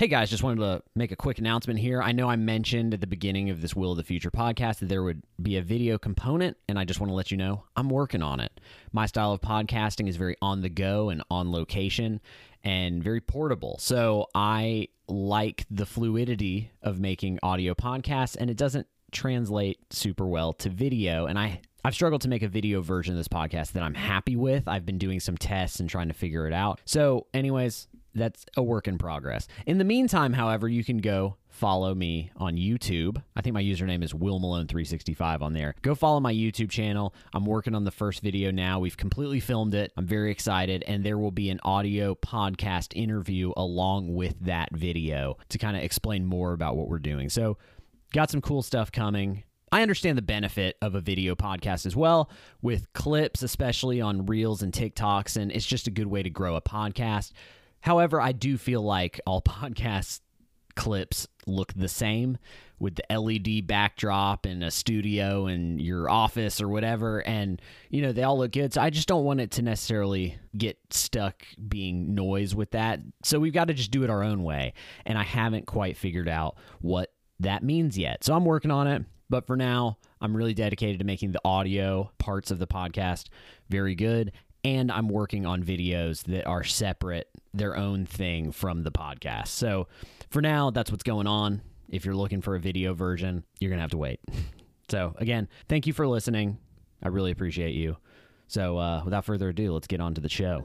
Hey guys, just wanted to make a quick announcement here. I know I mentioned at the beginning of this Will of the Future podcast that there would be a video component, and I just want to let you know I'm working on it. My style of podcasting is very on the go and on location and very portable. So I like the fluidity of making audio podcasts, and it doesn't translate super well to video. And I I've struggled to make a video version of this podcast that I'm happy with. I've been doing some tests and trying to figure it out. So, anyways, that's a work in progress. In the meantime, however, you can go follow me on YouTube. I think my username is Will Malone365 on there. Go follow my YouTube channel. I'm working on the first video now. We've completely filmed it. I'm very excited, and there will be an audio podcast interview along with that video to kind of explain more about what we're doing. So, got some cool stuff coming. I understand the benefit of a video podcast as well, with clips, especially on Reels and TikToks, and it's just a good way to grow a podcast. However, I do feel like all podcast clips look the same with the LED backdrop and a studio and your office or whatever. And, you know, they all look good. So I just don't want it to necessarily get stuck being noise with that. So we've got to just do it our own way. And I haven't quite figured out what that means yet. So I'm working on it. But for now, I'm really dedicated to making the audio parts of the podcast very good and I'm working on videos that are separate, their own thing from the podcast. So for now, that's what's going on. If you're looking for a video version, you're going to have to wait. So again, thank you for listening. I really appreciate you. So uh, without further ado, let's get on to the show.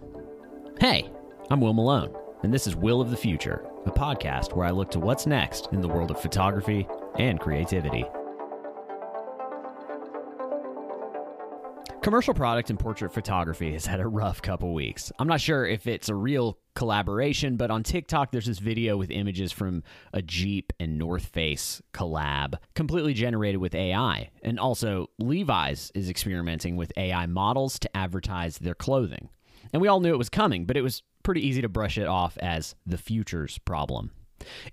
Hey, I'm Will Malone, and this is Will of the Future, a podcast where I look to what's next in the world of photography and creativity. Commercial product and portrait photography has had a rough couple weeks. I'm not sure if it's a real collaboration, but on TikTok there's this video with images from a Jeep and North Face collab, completely generated with AI. And also, Levi's is experimenting with AI models to advertise their clothing. And we all knew it was coming, but it was pretty easy to brush it off as the future's problem.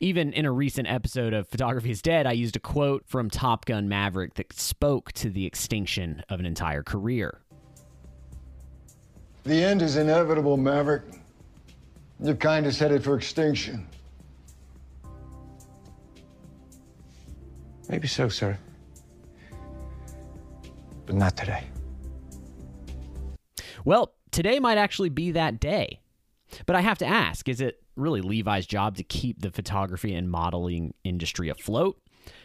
Even in a recent episode of Photography is Dead, I used a quote from Top Gun Maverick that spoke to the extinction of an entire career. The end is inevitable, Maverick. Your kind is headed for extinction. Maybe so, sir. But not today. Well, today might actually be that day. But I have to ask is it really Levi's job to keep the photography and modeling industry afloat?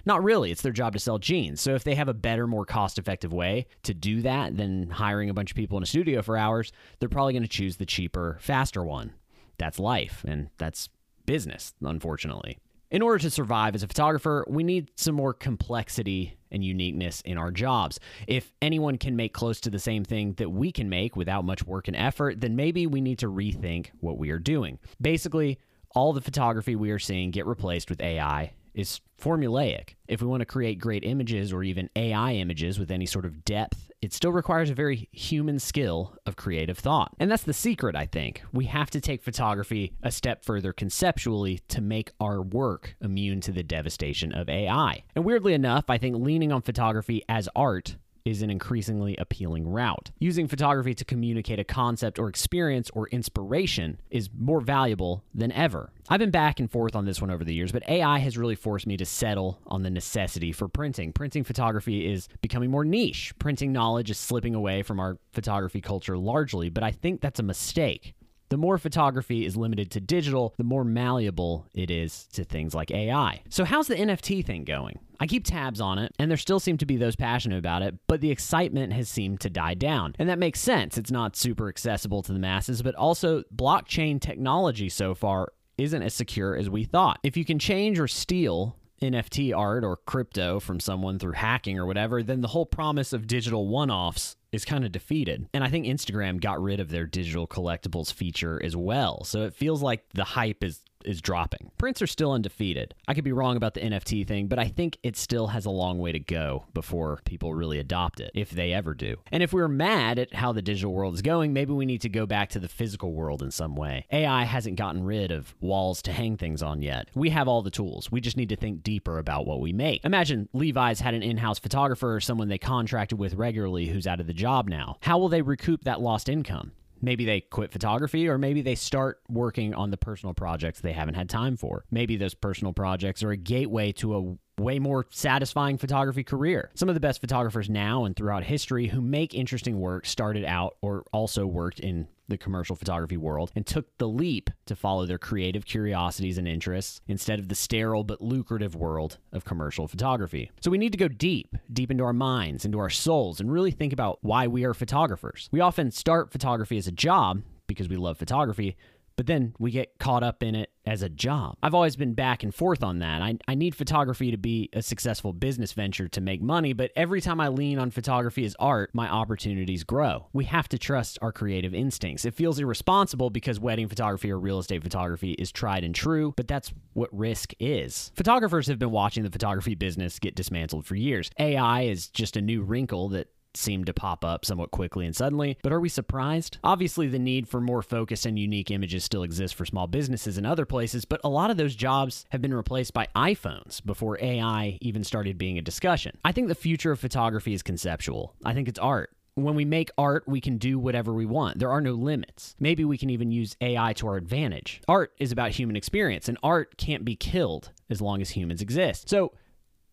Not really. It's their job to sell jeans. So if they have a better, more cost effective way to do that than hiring a bunch of people in a studio for hours, they're probably going to choose the cheaper, faster one. That's life, and that's business, unfortunately. In order to survive as a photographer, we need some more complexity and uniqueness in our jobs. If anyone can make close to the same thing that we can make without much work and effort, then maybe we need to rethink what we are doing. Basically, all the photography we are seeing get replaced with AI is formulaic. If we want to create great images or even AI images with any sort of depth, it still requires a very human skill of creative thought. And that's the secret, I think. We have to take photography a step further conceptually to make our work immune to the devastation of AI. And weirdly enough, I think leaning on photography as art is an increasingly appealing route. Using photography to communicate a concept or experience or inspiration is more valuable than ever. I've been back and forth on this one over the years, but AI has really forced me to settle on the necessity for printing. Printing photography is becoming more niche. Printing knowledge is slipping away from our photography culture largely, but I think that's a mistake. The more photography is limited to digital, the more malleable it is to things like AI. So, how's the NFT thing going? I keep tabs on it, and there still seem to be those passionate about it, but the excitement has seemed to die down. And that makes sense. It's not super accessible to the masses, but also blockchain technology so far isn't as secure as we thought. If you can change or steal NFT art or crypto from someone through hacking or whatever, then the whole promise of digital one offs is kind of defeated. And I think Instagram got rid of their digital collectibles feature as well. So it feels like the hype is is dropping. Prints are still undefeated. I could be wrong about the NFT thing, but I think it still has a long way to go before people really adopt it, if they ever do. And if we're mad at how the digital world is going, maybe we need to go back to the physical world in some way. AI hasn't gotten rid of walls to hang things on yet. We have all the tools. We just need to think deeper about what we make. Imagine Levi's had an in house photographer or someone they contracted with regularly who's out of the job now. How will they recoup that lost income? Maybe they quit photography, or maybe they start working on the personal projects they haven't had time for. Maybe those personal projects are a gateway to a way more satisfying photography career. Some of the best photographers now and throughout history who make interesting work started out or also worked in the commercial photography world and took the leap to follow their creative curiosities and interests instead of the sterile but lucrative world of commercial photography. So we need to go deep, deep into our minds, into our souls, and really think about why we are photographers. We often start photography as a job because we love photography, but then we get caught up in it as a job. I've always been back and forth on that. I, I need photography to be a successful business venture to make money, but every time I lean on photography as art, my opportunities grow. We have to trust our creative instincts. It feels irresponsible because wedding photography or real estate photography is tried and true, but that's what risk is. Photographers have been watching the photography business get dismantled for years. AI is just a new wrinkle that seemed to pop up somewhat quickly and suddenly, but are we surprised? Obviously, the need for more focused and unique images still exists for small businesses and other places, but a lot of those jobs have been replaced by iPhones before AI even started being a discussion. I think the future of photography is conceptual. I think it's art when we make art, we can do whatever we want. There are no limits. Maybe we can even use AI to our advantage. Art is about human experience, and art can't be killed as long as humans exist. So,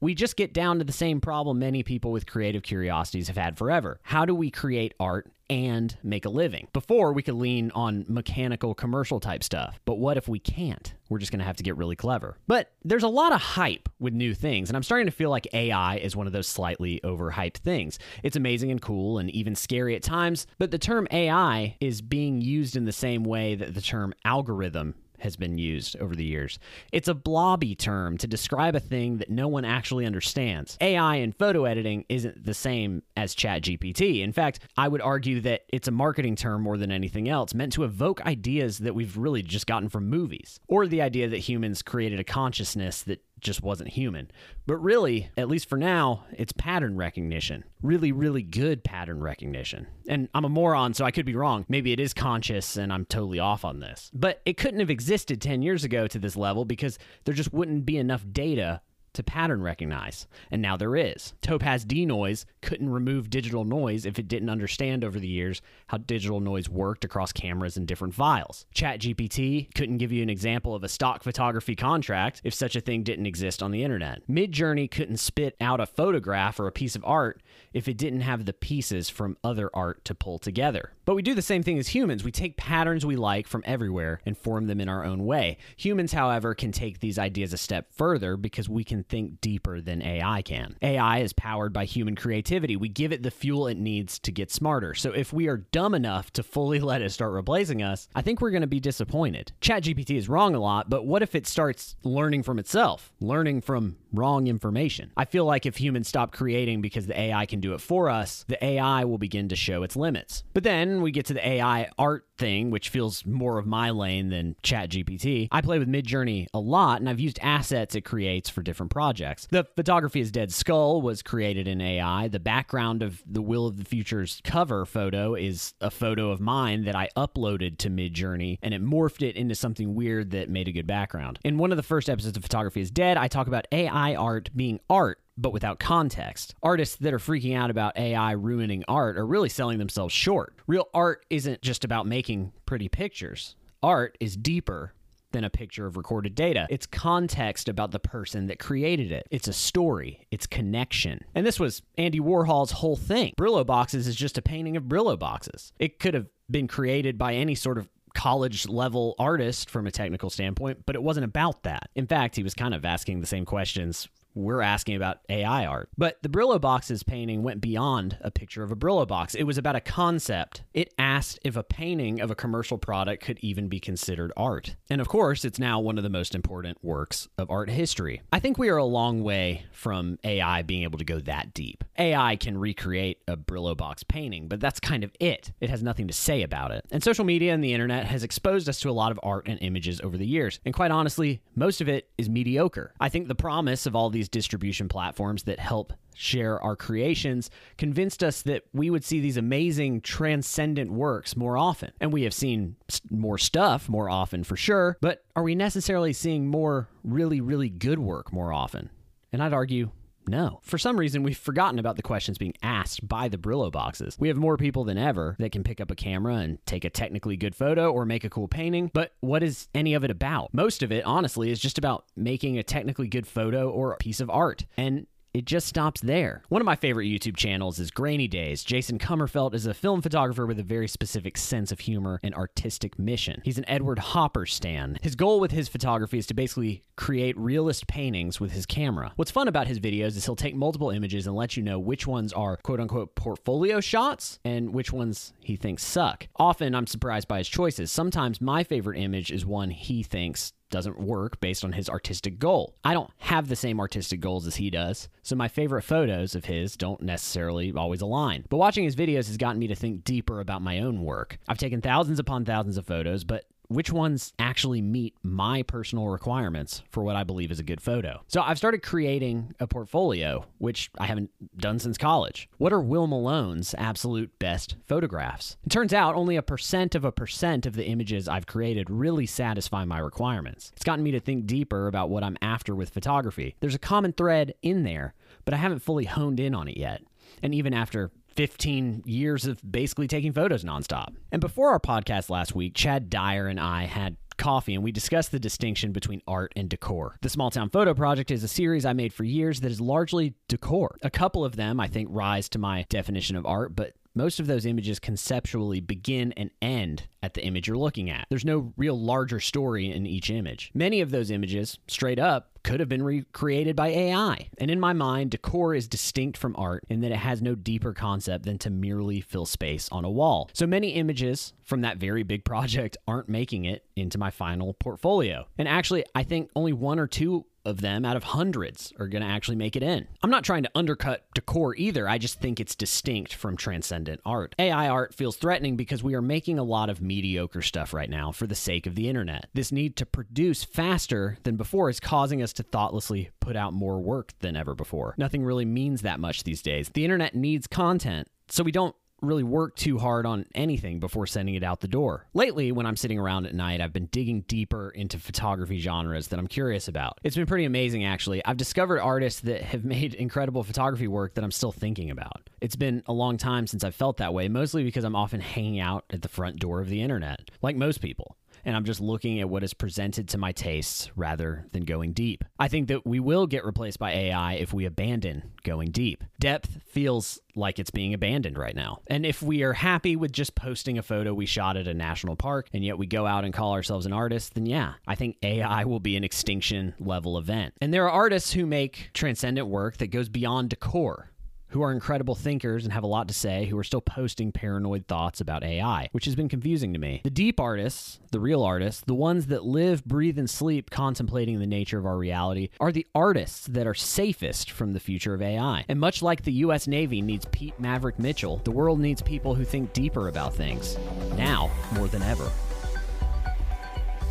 we just get down to the same problem many people with creative curiosities have had forever. How do we create art and make a living? Before, we could lean on mechanical commercial type stuff. But what if we can't? We're just going to have to get really clever. But there's a lot of hype with new things, and I'm starting to feel like AI is one of those slightly overhyped things. It's amazing and cool and even scary at times, but the term AI is being used in the same way that the term algorithm has been used over the years. It's a blobby term to describe a thing that no one actually understands. AI in photo editing isn't the same as ChatGPT. In fact, I would argue that it's a marketing term more than anything else, meant to evoke ideas that we've really just gotten from movies, or the idea that humans created a consciousness that just wasn't human. But really, at least for now, it's pattern recognition. Really, really good pattern recognition. And I'm a moron, so I could be wrong. Maybe it is conscious and I'm totally off on this. But it couldn't have existed 10 years ago to this level because there just wouldn't be enough data to pattern recognize, and now there is. Topaz Denoise couldn't remove digital noise if it didn't understand over the years how digital noise worked across cameras and different files. ChatGPT couldn't give you an example of a stock photography contract if such a thing didn't exist on the internet. Midjourney couldn't spit out a photograph or a piece of art if it didn't have the pieces from other art to pull together. But we do the same thing as humans. We take patterns we like from everywhere and form them in our own way. Humans, however, can take these ideas a step further because we can think deeper than AI can. AI is powered by human creativity. We give it the fuel it needs to get smarter. So if we are dumb enough to fully let it start replacing us, I think we're going to be disappointed. ChatGPT is wrong a lot, but what if it starts learning from itself, learning from wrong information? I feel like if humans stop creating because the AI can do it for us, the AI will begin to show its limits. But then we get to the AI art thing, which feels more of my lane than ChatGPT. I play with Midjourney a lot, and I've used assets it creates for different projects. The photography is Dead Skull was created in AI. The background of the Will of the Future's cover photo is a photo of mine that I uploaded to Midjourney, and it morphed it into something weird that made a good background. In one of the first episodes of Photography is Dead, I talk about AI art being art but without context. Artists that are freaking out about AI ruining art are really selling themselves short. Real art isn't just about making pretty pictures, art is deeper. Than a picture of recorded data. It's context about the person that created it. It's a story. It's connection. And this was Andy Warhol's whole thing. Brillo boxes is just a painting of Brillo boxes. It could have been created by any sort of college level artist from a technical standpoint, but it wasn't about that. In fact, he was kind of asking the same questions we're asking about AI art. But the Brillo boxes painting went beyond a picture of a Brillo box. It was about a concept. It asked if a painting of a commercial product could even be considered art. And of course, it's now one of the most important works of art history. I think we are a long way from AI being able to go that deep. AI can recreate a Brillo box painting, but that's kind of it. It has nothing to say about it. And social media and the internet has exposed us to a lot of art and images over the years. And quite honestly, most of it is mediocre. I think the promise of all these these distribution platforms that help share our creations convinced us that we would see these amazing transcendent works more often. And we have seen more stuff more often for sure, but are we necessarily seeing more really, really good work more often? And I'd argue No. For some reason, we've forgotten about the questions being asked by the Brillo boxes. We have more people than ever that can pick up a camera and take a technically good photo or make a cool painting, but what is any of it about? Most of it, honestly, is just about making a technically good photo or a piece of art. And it just stops there. One of my favorite YouTube channels is Grainy Days. Jason Kummerfeldt is a film photographer with a very specific sense of humor and artistic mission. He's an Edward Hopper stan. His goal with his photography is to basically create realist paintings with his camera. What's fun about his videos is he'll take multiple images and let you know which ones are quote unquote portfolio shots and which ones he thinks suck. Often I'm surprised by his choices. Sometimes my favorite image is one he thinks doesn't work based on his artistic goal. I don't have the same artistic goals as he does, so my favorite photos of his don't necessarily always align. But watching his videos has gotten me to think deeper about my own work. I've taken thousands upon thousands of photos, but which ones actually meet my personal requirements for what I believe is a good photo. So I've started creating a portfolio, which I haven't done since college. What are Will Malone's absolute best photographs? It turns out only a percent of a percent of the images I've created really satisfy my requirements. It's gotten me to think deeper about what I'm after with photography. There's a common thread in there, but I haven't fully honed in on it yet. And even after 15 years of basically taking photos nonstop. And before our podcast last week, Chad Dyer and I had coffee and we discussed the distinction between art and decor. The Small Town Photo Project is a series I made for years that is largely decor. A couple of them, I think, rise to my definition of art, but most of those images conceptually begin and end at the image you're looking at. There's no real larger story in each image. Many of those images, straight up, could have been recreated by AI. And in my mind, decor is distinct from art in that it has no deeper concept than to merely fill space on a wall. So many images from that very big project aren't making it into my final portfolio. And actually, I think only one or two of them out of hundreds are going to actually make it in. I'm not trying to undercut decor either. I just think it's distinct from transcendent art. AI art feels threatening because we are making a lot of mediocre stuff right now for the sake of the internet. This need to produce faster than before is causing us to thoughtlessly put out more work than ever before. Nothing really means that much these days. The internet needs content. So we don't really work too hard on anything before sending it out the door. Lately, when I'm sitting around at night, I've been digging deeper into photography genres that I'm curious about. It's been pretty amazing, actually. I've discovered artists that have made incredible photography work that I'm still thinking about. It's been a long time since I've felt that way, mostly because I'm often hanging out at the front door of the internet, like most people and I'm just looking at what is presented to my tastes rather than going deep. I think that we will get replaced by AI if we abandon going deep. Depth feels like it's being abandoned right now. And if we are happy with just posting a photo we shot at a national park and yet we go out and call ourselves an artist, then yeah, I think AI will be an extinction level event. And there are artists who make transcendent work that goes beyond decor who are incredible thinkers and have a lot to say, who are still posting paranoid thoughts about AI, which has been confusing to me. The deep artists, the real artists, the ones that live, breathe, and sleep contemplating the nature of our reality, are the artists that are safest from the future of AI. And much like the US Navy needs Pete Maverick Mitchell, the world needs people who think deeper about things, now more than ever.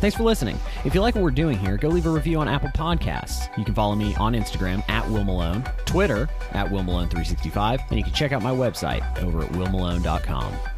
Thanks for listening. If you like what we're doing here, go leave a review on Apple Podcasts. You can follow me on Instagram at Will Malone, Twitter at Will Malone365, and you can check out my website over at willmalone.com.